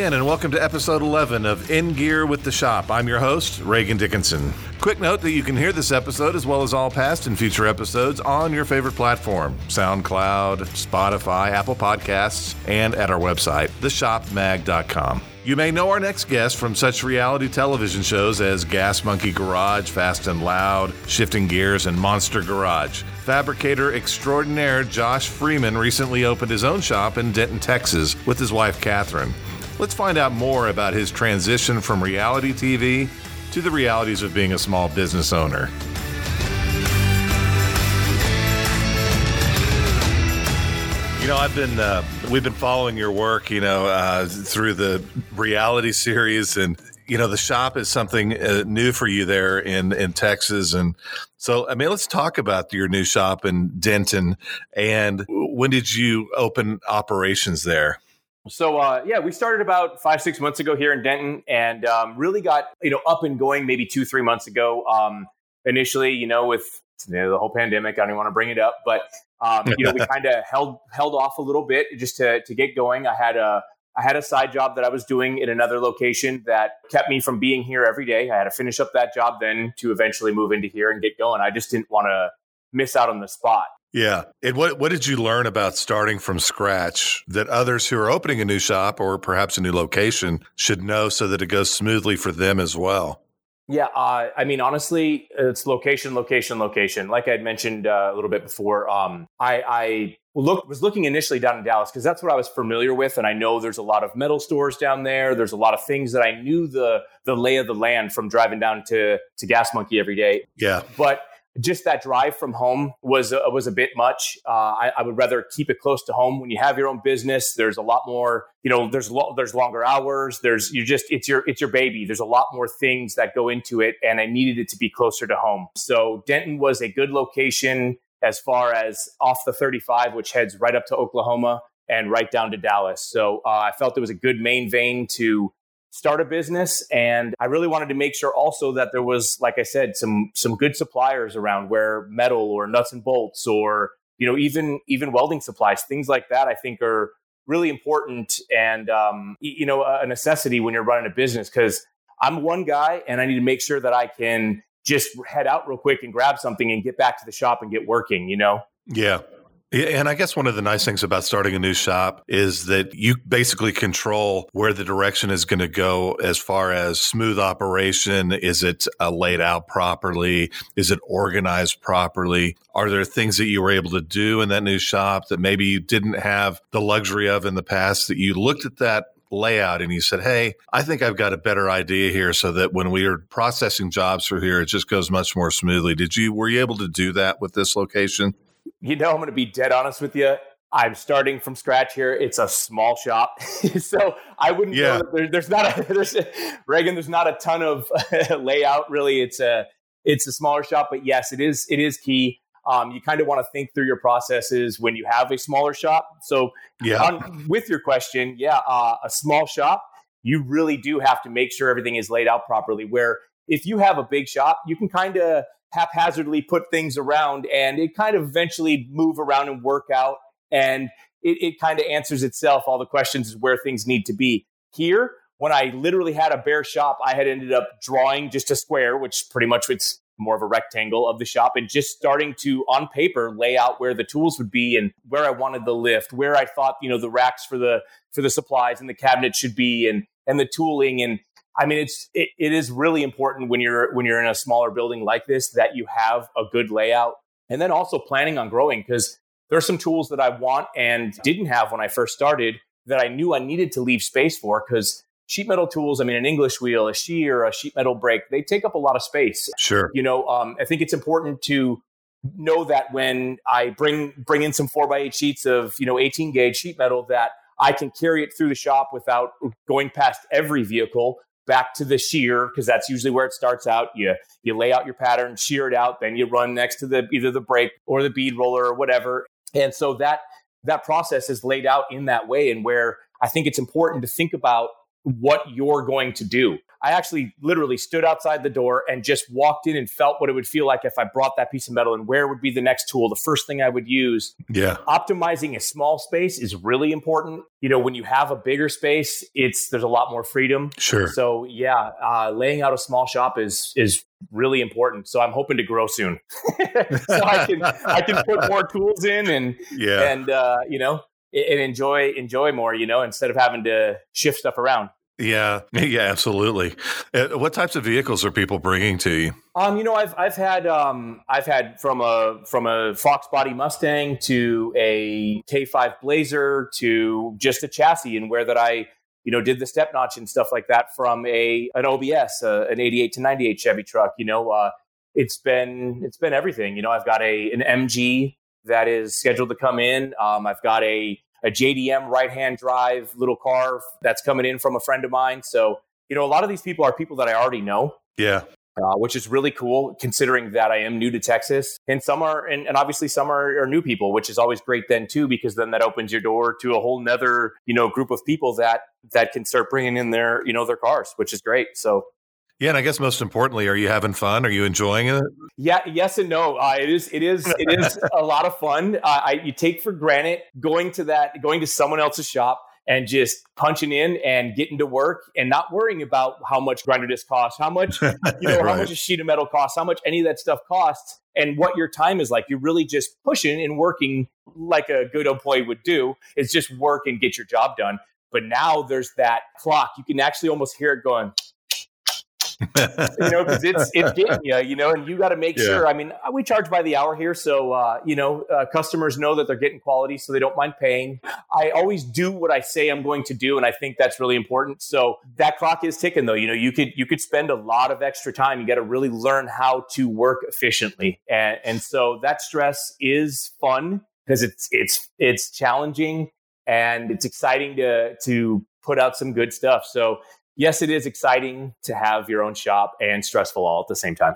again, and welcome to episode 11 of In Gear with the Shop. I'm your host, Reagan Dickinson. Quick note that you can hear this episode as well as all past and future episodes on your favorite platform SoundCloud, Spotify, Apple Podcasts, and at our website, theshopmag.com. You may know our next guest from such reality television shows as Gas Monkey Garage, Fast and Loud, Shifting Gears, and Monster Garage. Fabricator extraordinaire Josh Freeman recently opened his own shop in Denton, Texas, with his wife Catherine. Let's find out more about his transition from reality TV to the realities of being a small business owner. You know, I've been uh, we've been following your work, you know, uh, through the reality series, and you know, the shop is something uh, new for you there in in Texas, and so I mean, let's talk about your new shop in Denton, and when did you open operations there? So uh, yeah, we started about five six months ago here in Denton, and um, really got you know up and going maybe two three months ago. Um, initially, you know, with you know, the whole pandemic, I don't want to bring it up, but um, you know, we kind of held held off a little bit just to to get going. I had a I had a side job that I was doing in another location that kept me from being here every day. I had to finish up that job then to eventually move into here and get going. I just didn't want to miss out on the spot. Yeah. And what what did you learn about starting from scratch that others who are opening a new shop or perhaps a new location should know so that it goes smoothly for them as well? Yeah, uh, I mean, honestly, it's location, location, location. Like I had mentioned uh, a little bit before, um, I, I look, was looking initially down in Dallas because that's what I was familiar with, and I know there's a lot of metal stores down there. There's a lot of things that I knew the the lay of the land from driving down to to Gas Monkey every day. Yeah, but just that drive from home was uh, was a bit much. Uh, I, I, would rather keep it close to home. When you have your own business, there's a lot more. You know, there's lo- there's longer hours. There's you just it's your it's your baby. There's a lot more things that go into it, and I needed it to be closer to home. So Denton was a good location as far as off the 35, which heads right up to Oklahoma and right down to Dallas. So uh, I felt it was a good main vein to start a business and i really wanted to make sure also that there was like i said some some good suppliers around where metal or nuts and bolts or you know even even welding supplies things like that i think are really important and um, you know a necessity when you're running a business because i'm one guy and i need to make sure that i can just head out real quick and grab something and get back to the shop and get working you know? Yeah and I guess one of the nice things about starting a new shop is that you basically control where the direction is going to go as far as smooth operation. Is it uh, laid out properly? Is it organized properly? Are there things that you were able to do in that new shop that maybe you didn't have the luxury of in the past that you looked at that layout and you said, Hey, I think I've got a better idea here so that when we are processing jobs through here, it just goes much more smoothly. Did you, were you able to do that with this location? You know, I'm going to be dead honest with you. I'm starting from scratch here. It's a small shop, so I wouldn't. Yeah. There, there's not a there's a, Reagan. There's not a ton of layout. Really, it's a it's a smaller shop, but yes, it is it is key. Um, you kind of want to think through your processes when you have a smaller shop. So, yeah. On, with your question, yeah, uh, a small shop, you really do have to make sure everything is laid out properly. Where if you have a big shop, you can kind of haphazardly put things around and it kind of eventually move around and work out and it, it kind of answers itself all the questions is where things need to be. Here when i literally had a bare shop i had ended up drawing just a square which pretty much it's more of a rectangle of the shop and just starting to on paper lay out where the tools would be and where i wanted the lift where i thought you know the racks for the for the supplies and the cabinet should be and and the tooling and I mean, it's it, it is really important when you're when you're in a smaller building like this that you have a good layout, and then also planning on growing because there are some tools that I want and didn't have when I first started that I knew I needed to leave space for because sheet metal tools. I mean, an English wheel, a shear, a sheet metal brake, they take up a lot of space. Sure. You know, um, I think it's important to know that when I bring bring in some four by eight sheets of you know 18 gauge sheet metal that I can carry it through the shop without going past every vehicle back to the shear because that's usually where it starts out. You you lay out your pattern, shear it out, then you run next to the either the brake or the bead roller or whatever. And so that that process is laid out in that way and where I think it's important to think about what you're going to do. I actually literally stood outside the door and just walked in and felt what it would feel like if I brought that piece of metal and where would be the next tool, the first thing I would use. Yeah. Optimizing a small space is really important. You know, when you have a bigger space, it's there's a lot more freedom. Sure. So yeah, uh, laying out a small shop is is really important. So I'm hoping to grow soon, so I can I can put more tools in and yeah and uh, you know and enjoy enjoy more. You know, instead of having to shift stuff around. Yeah, yeah, absolutely. Uh, what types of vehicles are people bringing to you? Um, you know, I've I've had um, I've had from a from a Fox Body Mustang to a K5 Blazer to just a chassis and where that I you know did the step notch and stuff like that from a an OBS, uh, an 88 to 98 Chevy truck. You know, uh, it's been it's been everything. You know, I've got a an MG that is scheduled to come in. Um, I've got a a JDM right hand drive little car that's coming in from a friend of mine. So, you know, a lot of these people are people that I already know. Yeah. Uh, which is really cool considering that I am new to Texas. And some are, and, and obviously some are, are, new people, which is always great then too, because then that opens your door to a whole nother, you know, group of people that, that can start bringing in their, you know, their cars, which is great. So yeah, and I guess most importantly, are you having fun? Are you enjoying it? Yeah, yes and no. Uh, it is, it is, it is a lot of fun. Uh, I, you take for granted going to that, going to someone else's shop and just punching in and getting to work and not worrying about how much grinder disc costs, how much, you know, right. how much a sheet of metal costs, how much any of that stuff costs, and what your time is like. You're really just pushing and working like a good employee would do. It's just work and get your job done. But now there's that clock. You can actually almost hear it going you know, because it's it's getting you, you know, and you got to make yeah. sure. I mean, we charge by the hour here, so uh, you know, uh, customers know that they're getting quality, so they don't mind paying. I always do what I say I'm going to do, and I think that's really important. So that clock is ticking, though. You know, you could you could spend a lot of extra time. You got to really learn how to work efficiently, and and so that stress is fun because it's it's it's challenging and it's exciting to to put out some good stuff. So yes, it is exciting to have your own shop and stressful all at the same time.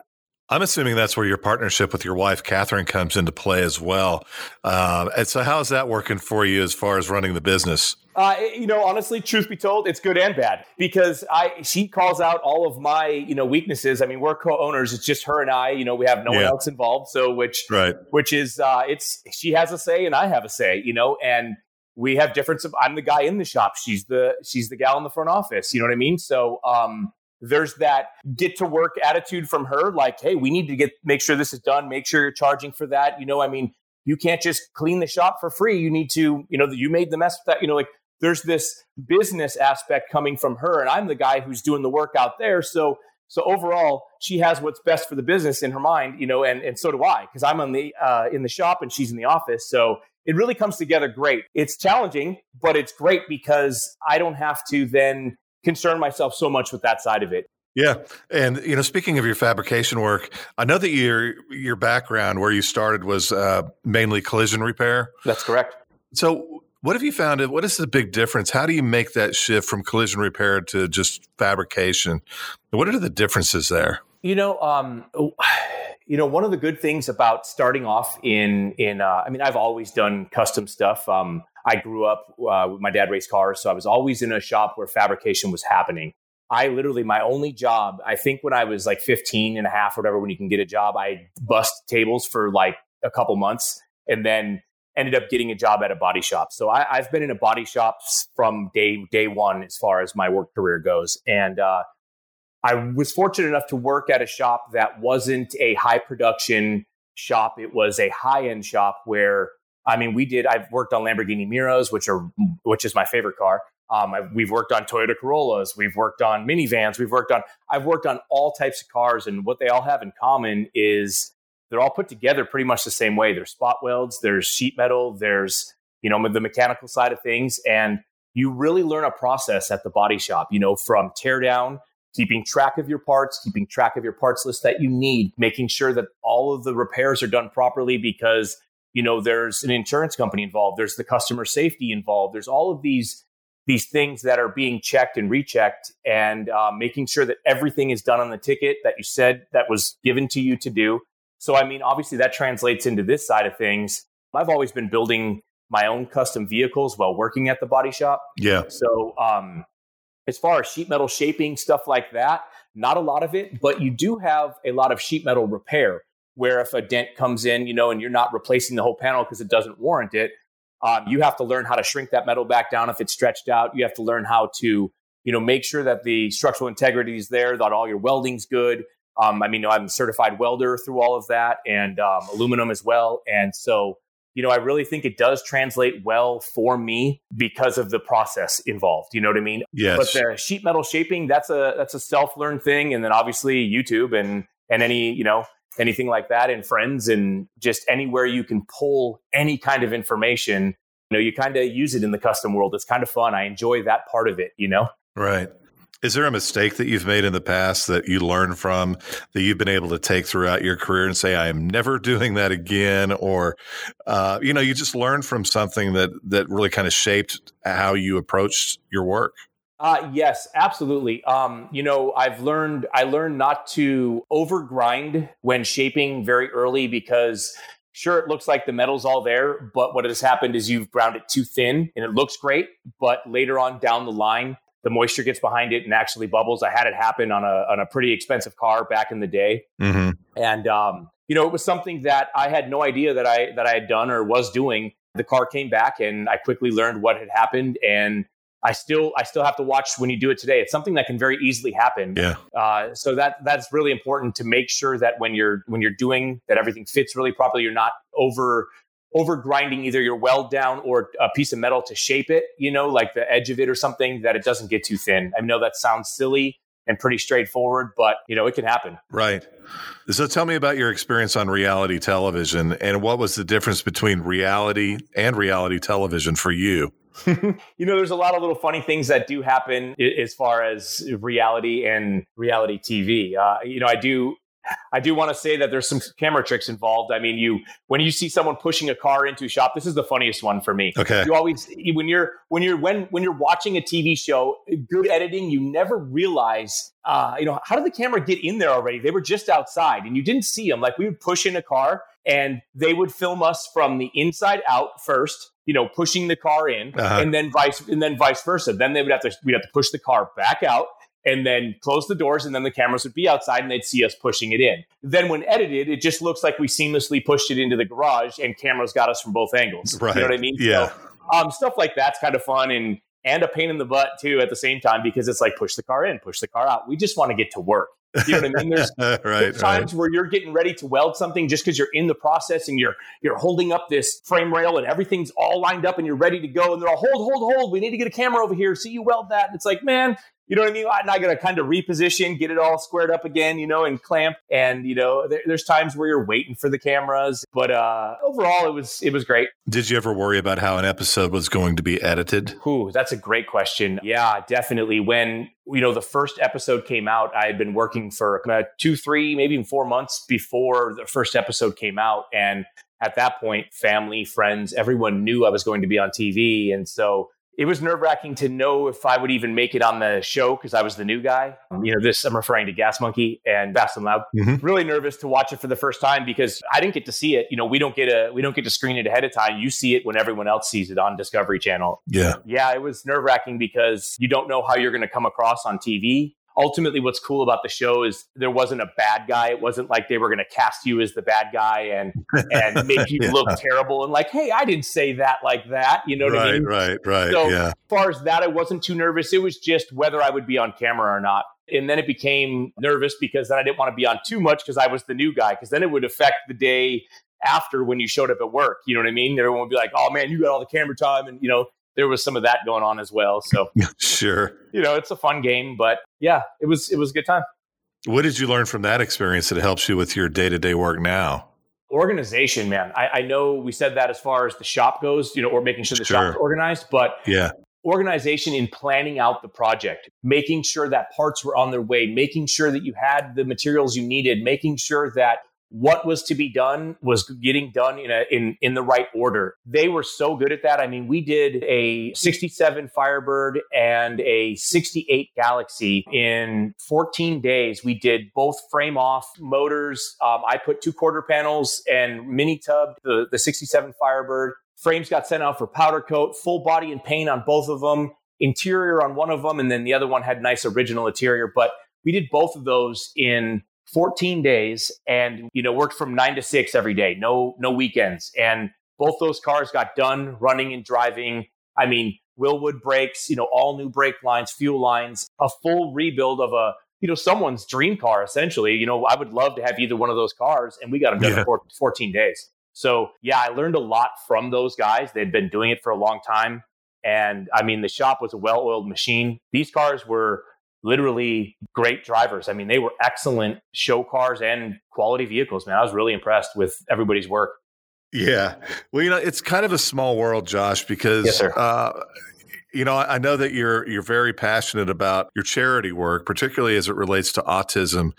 I'm assuming that's where your partnership with your wife, Catherine, comes into play as well. Uh, and so, how is that working for you as far as running the business? Uh, you know, honestly, truth be told, it's good and bad because I she calls out all of my you know weaknesses. I mean, we're co-owners; it's just her and I. You know, we have no yeah. one else involved. So, which right, which is uh, it's she has a say and I have a say. You know, and we have difference of I'm the guy in the shop. She's the she's the gal in the front office. You know what I mean? So um there's that get to work attitude from her like hey we need to get make sure this is done make sure you're charging for that you know i mean you can't just clean the shop for free you need to you know you made the mess that you know like there's this business aspect coming from her and i'm the guy who's doing the work out there so so overall she has what's best for the business in her mind you know and and so do i because i'm on the uh, in the shop and she's in the office so it really comes together great. It's challenging, but it's great because I don't have to then concern myself so much with that side of it. Yeah, and you know, speaking of your fabrication work, I know that your your background, where you started, was uh, mainly collision repair. That's correct. So, what have you found? What is the big difference? How do you make that shift from collision repair to just fabrication? What are the differences there? You know, um, you know, one of the good things about starting off in in uh, I mean, I've always done custom stuff. Um, I grew up uh, my dad raced cars, so I was always in a shop where fabrication was happening. I literally my only job, I think when I was like 15 and a half or whatever when you can get a job, I bust tables for like a couple months and then ended up getting a job at a body shop. So I, have been in a body shop from day day one as far as my work career goes. And uh, I was fortunate enough to work at a shop that wasn't a high production shop. It was a high end shop where, I mean, we did, I've worked on Lamborghini Miuras, which are, which is my favorite car. Um, we've worked on Toyota Corollas. We've worked on minivans. We've worked on, I've worked on all types of cars. And what they all have in common is they're all put together pretty much the same way. There's spot welds, there's sheet metal, there's, you know, the mechanical side of things. And you really learn a process at the body shop, you know, from teardown keeping track of your parts, keeping track of your parts list that you need, making sure that all of the repairs are done properly because you know there's an insurance company involved, there's the customer safety involved, there's all of these these things that are being checked and rechecked, and uh, making sure that everything is done on the ticket that you said that was given to you to do. So, I mean, obviously that translates into this side of things. I've always been building my own custom vehicles while working at the body shop. Yeah. So, um, As far as sheet metal shaping, stuff like that, not a lot of it, but you do have a lot of sheet metal repair where if a dent comes in, you know, and you're not replacing the whole panel because it doesn't warrant it, um, you have to learn how to shrink that metal back down if it's stretched out. You have to learn how to, you know, make sure that the structural integrity is there, that all your welding's good. Um, I mean, I'm a certified welder through all of that and um, aluminum as well. And so, you know, I really think it does translate well for me because of the process involved. You know what I mean? Yes. But the sheet metal shaping, that's a that's a self learned thing, and then obviously YouTube and and any you know anything like that, and friends, and just anywhere you can pull any kind of information. You know, you kind of use it in the custom world. It's kind of fun. I enjoy that part of it. You know. Right. Is there a mistake that you've made in the past that you learned from that you've been able to take throughout your career and say, I am never doing that again? Or, uh, you know, you just learned from something that, that really kind of shaped how you approached your work? Uh, yes, absolutely. Um, you know, I've learned, I learned not to over grind when shaping very early because sure, it looks like the metal's all there, but what has happened is you've ground it too thin and it looks great. But later on down the line, the moisture gets behind it and actually bubbles. I had it happen on a on a pretty expensive car back in the day, mm-hmm. and um, you know it was something that I had no idea that I that I had done or was doing. The car came back, and I quickly learned what had happened, and I still I still have to watch when you do it today. It's something that can very easily happen. Yeah. Uh, so that that's really important to make sure that when you're when you're doing that everything fits really properly. You're not over over grinding either your weld down or a piece of metal to shape it, you know, like the edge of it or something that it doesn't get too thin. I know that sounds silly and pretty straightforward, but you know, it can happen. Right. So tell me about your experience on reality television and what was the difference between reality and reality television for you? you know, there's a lot of little funny things that do happen as far as reality and reality TV. Uh, you know, I do I do want to say that there's some camera tricks involved. I mean, you when you see someone pushing a car into a shop, this is the funniest one for me. Okay. You always when you're when you're when when you're watching a TV show, good editing, you never realize uh, you know, how did the camera get in there already? They were just outside and you didn't see them. Like we would push in a car and they would film us from the inside out first, you know, pushing the car in, uh-huh. and then vice and then vice versa. Then they would have to we'd have to push the car back out and then close the doors and then the cameras would be outside and they'd see us pushing it in. Then when edited, it just looks like we seamlessly pushed it into the garage and cameras got us from both angles. Right. You know what I mean? Yeah. So, um, stuff like that's kind of fun and and a pain in the butt too at the same time because it's like push the car in, push the car out. We just want to get to work. You know what I mean? There's, right, there's times right. where you're getting ready to weld something just because you're in the process and you're you're holding up this frame rail and everything's all lined up and you're ready to go and they're all hold, hold, hold. We need to get a camera over here. See you weld that. And it's like, man, you know what I mean? I'm not going to kind of reposition, get it all squared up again, you know, and clamp. And you know, there, there's times where you're waiting for the cameras, but uh, overall, it was it was great. Did you ever worry about how an episode was going to be edited? Ooh, that's a great question. Yeah, definitely. When you know the first episode came out, I had been working for uh, two, three, maybe even four months before the first episode came out, and at that point, family, friends, everyone knew I was going to be on TV, and so it was nerve wracking to know if I would even make it on the show because I was the new guy. You know, this I'm referring to Gas Monkey and Fast and Loud. Mm-hmm. Really nervous to watch it for the first time because I didn't get to see it. You know, we don't get a we don't get to screen it ahead of time. You see it when everyone else sees it on Discovery Channel. Yeah, yeah, it was nerve wracking because you don't know how you're going to come across on TV ultimately what's cool about the show is there wasn't a bad guy. It wasn't like they were going to cast you as the bad guy and and make you yeah. look terrible and like hey i didn't say that like that you know what right, i mean? right right so yeah. as far as that i wasn't too nervous. It was just whether i would be on camera or not. And then it became nervous because then i didn't want to be on too much because i was the new guy because then it would affect the day after when you showed up at work you know what i mean? Everyone would be like oh man you got all the camera time and you know there was some of that going on as well. So sure, you know, it's a fun game, but yeah, it was it was a good time. What did you learn from that experience that helps you with your day to day work now? Organization, man. I, I, know we said that as far as the shop goes, you know, or making sure the sure. shop's organized, but yeah, organization in planning out the project, making sure that parts were on their way, making sure that you had the materials you needed, making sure that what was to be done was getting done in a in in the right order. They were so good at that. I mean, we did a 67 Firebird and a 68 Galaxie in 14 days. We did both frame off motors. Um, I put two quarter panels and mini tub the the 67 Firebird. Frames got sent out for powder coat, full body and paint on both of them interior on one of them, and then the other one had nice original interior. But we did both of those in 14 days, and you know worked from nine to six every day, no no weekends, and both those cars got done running and driving. I mean, Wilwood brakes, you know, all new brake lines, fuel lines, a full rebuild of a you know someone's dream car essentially. You know, I would love to have either one of those cars, and we got them done yeah. in 14 days. So yeah, I learned a lot from those guys. They'd been doing it for a long time. And I mean, the shop was a well oiled machine. These cars were literally great drivers. I mean, they were excellent show cars and quality vehicles, man. I was really impressed with everybody's work. Yeah. Well, you know, it's kind of a small world, Josh, because yes, uh, you know, I know that you're you're very passionate about your charity work, particularly as it relates to autism.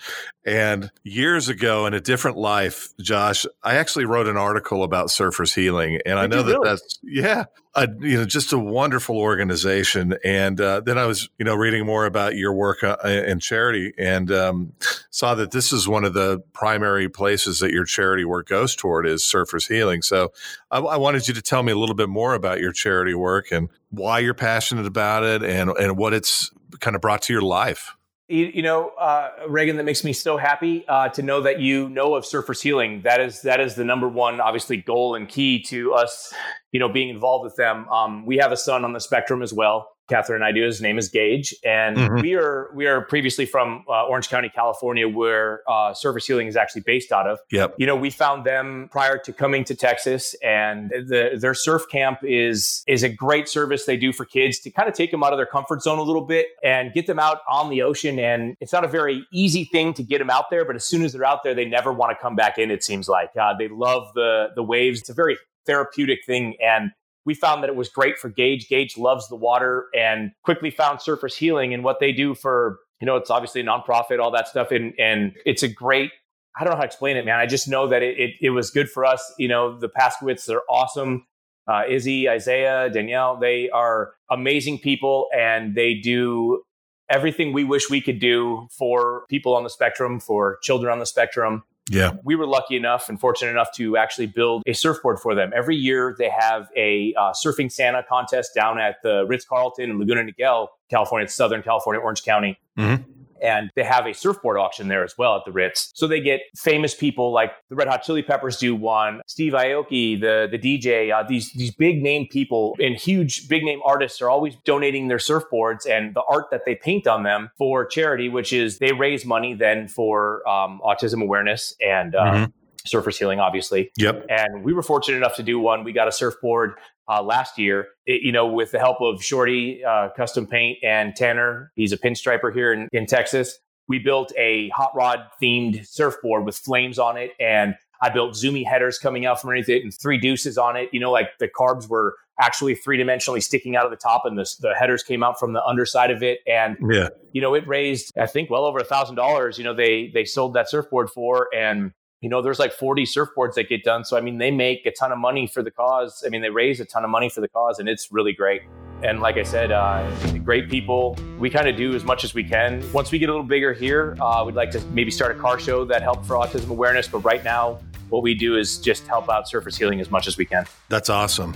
And years ago, in a different life, Josh, I actually wrote an article about Surfers Healing, and Did I know that really? that's yeah, a, you know, just a wonderful organization. And uh, then I was, you know, reading more about your work uh, in charity, and um, saw that this is one of the primary places that your charity work goes toward is Surfers Healing. So I, I wanted you to tell me a little bit more about your charity work and why you're passionate about it and, and what it's kind of brought to your life. You, you know, uh, Reagan, that makes me so happy uh, to know that you know of Surfers Healing. That is that is the number one, obviously, goal and key to us, you know, being involved with them. Um, we have a son on the spectrum as well, Catherine and I do. His name is Gage, and mm-hmm. we are we are previously from uh, Orange County, California, where uh, Surfers Healing is actually based out of. Yep. You know, we found them prior to coming to Texas, and the, their surf camp is is a great service they do for kids to kind of take them out of their comfort zone a little bit and get them out on the ocean. And it's not a very easy thing to get them out there, but as soon as they're out there, they never want to come back in. It seems like uh, they love the the waves. It's a very therapeutic thing, and we found that it was great for Gage. Gage loves the water and quickly found Surfers Healing and what they do for, you know, it's obviously a nonprofit, all that stuff. And, and it's a great, I don't know how to explain it, man. I just know that it, it, it was good for us. You know, the Paskowitz, they're awesome. Uh, Izzy, Isaiah, Danielle, they are amazing people and they do everything we wish we could do for people on the spectrum, for children on the spectrum. Yeah. We were lucky enough and fortunate enough to actually build a surfboard for them. Every year they have a uh, surfing Santa contest down at the Ritz Carlton in Laguna Niguel, California, Southern California, Orange County. Mm-hmm and they have a surfboard auction there as well at the Ritz. So they get famous people like the Red Hot Chili Peppers do one, Steve Aoki, the the DJ, uh, these these big name people and huge big name artists are always donating their surfboards and the art that they paint on them for charity, which is they raise money then for um, autism awareness and. Uh, mm-hmm. Surfers Healing, obviously. Yep. And we were fortunate enough to do one. We got a surfboard uh, last year, it, you know, with the help of Shorty uh, Custom Paint and Tanner. He's a pinstriper here in, in Texas. We built a hot rod themed surfboard with flames on it. And I built zoomy headers coming out from underneath it and three deuces on it. You know, like the carbs were actually three dimensionally sticking out of the top and the, the headers came out from the underside of it. And, yeah. you know, it raised, I think, well over a thousand dollars, you know, they, they sold that surfboard for. And you know, there's like 40 surfboards that get done. So, I mean, they make a ton of money for the cause. I mean, they raise a ton of money for the cause, and it's really great. And like I said, uh, great people. We kind of do as much as we can. Once we get a little bigger here, uh, we'd like to maybe start a car show that help for autism awareness. But right now, what we do is just help out Surfers Healing as much as we can. That's awesome.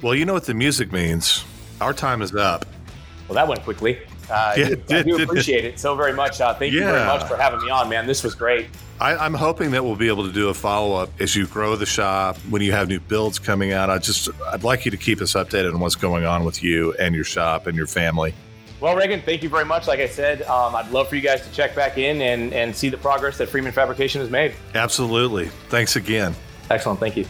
Well, you know what the music means. Our time is up. Well, that went quickly. Uh, yeah, did, I do appreciate it so very much. Uh, thank yeah. you very much for having me on, man. This was great. I, am hoping that we'll be able to do a follow up as you grow the shop when you have new builds coming out. I just I'd like you to keep us updated on what's going on with you and your shop and your family. Well, Reagan, thank you very much. Like I said, um, I'd love for you guys to check back in and, and see the progress that Freeman Fabrication has made. Absolutely. Thanks again. Excellent. Thank you.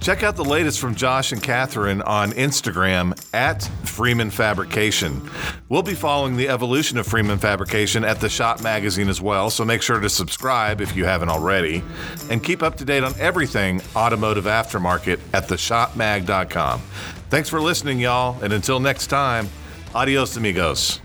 Check out the latest from Josh and Catherine on Instagram at Freeman Fabrication. We'll be following the evolution of Freeman Fabrication at the Shop Magazine as well, so make sure to subscribe if you haven't already. And keep up to date on everything automotive aftermarket at theshopmag.com. Thanks for listening, y'all, and until next time, adios, amigos.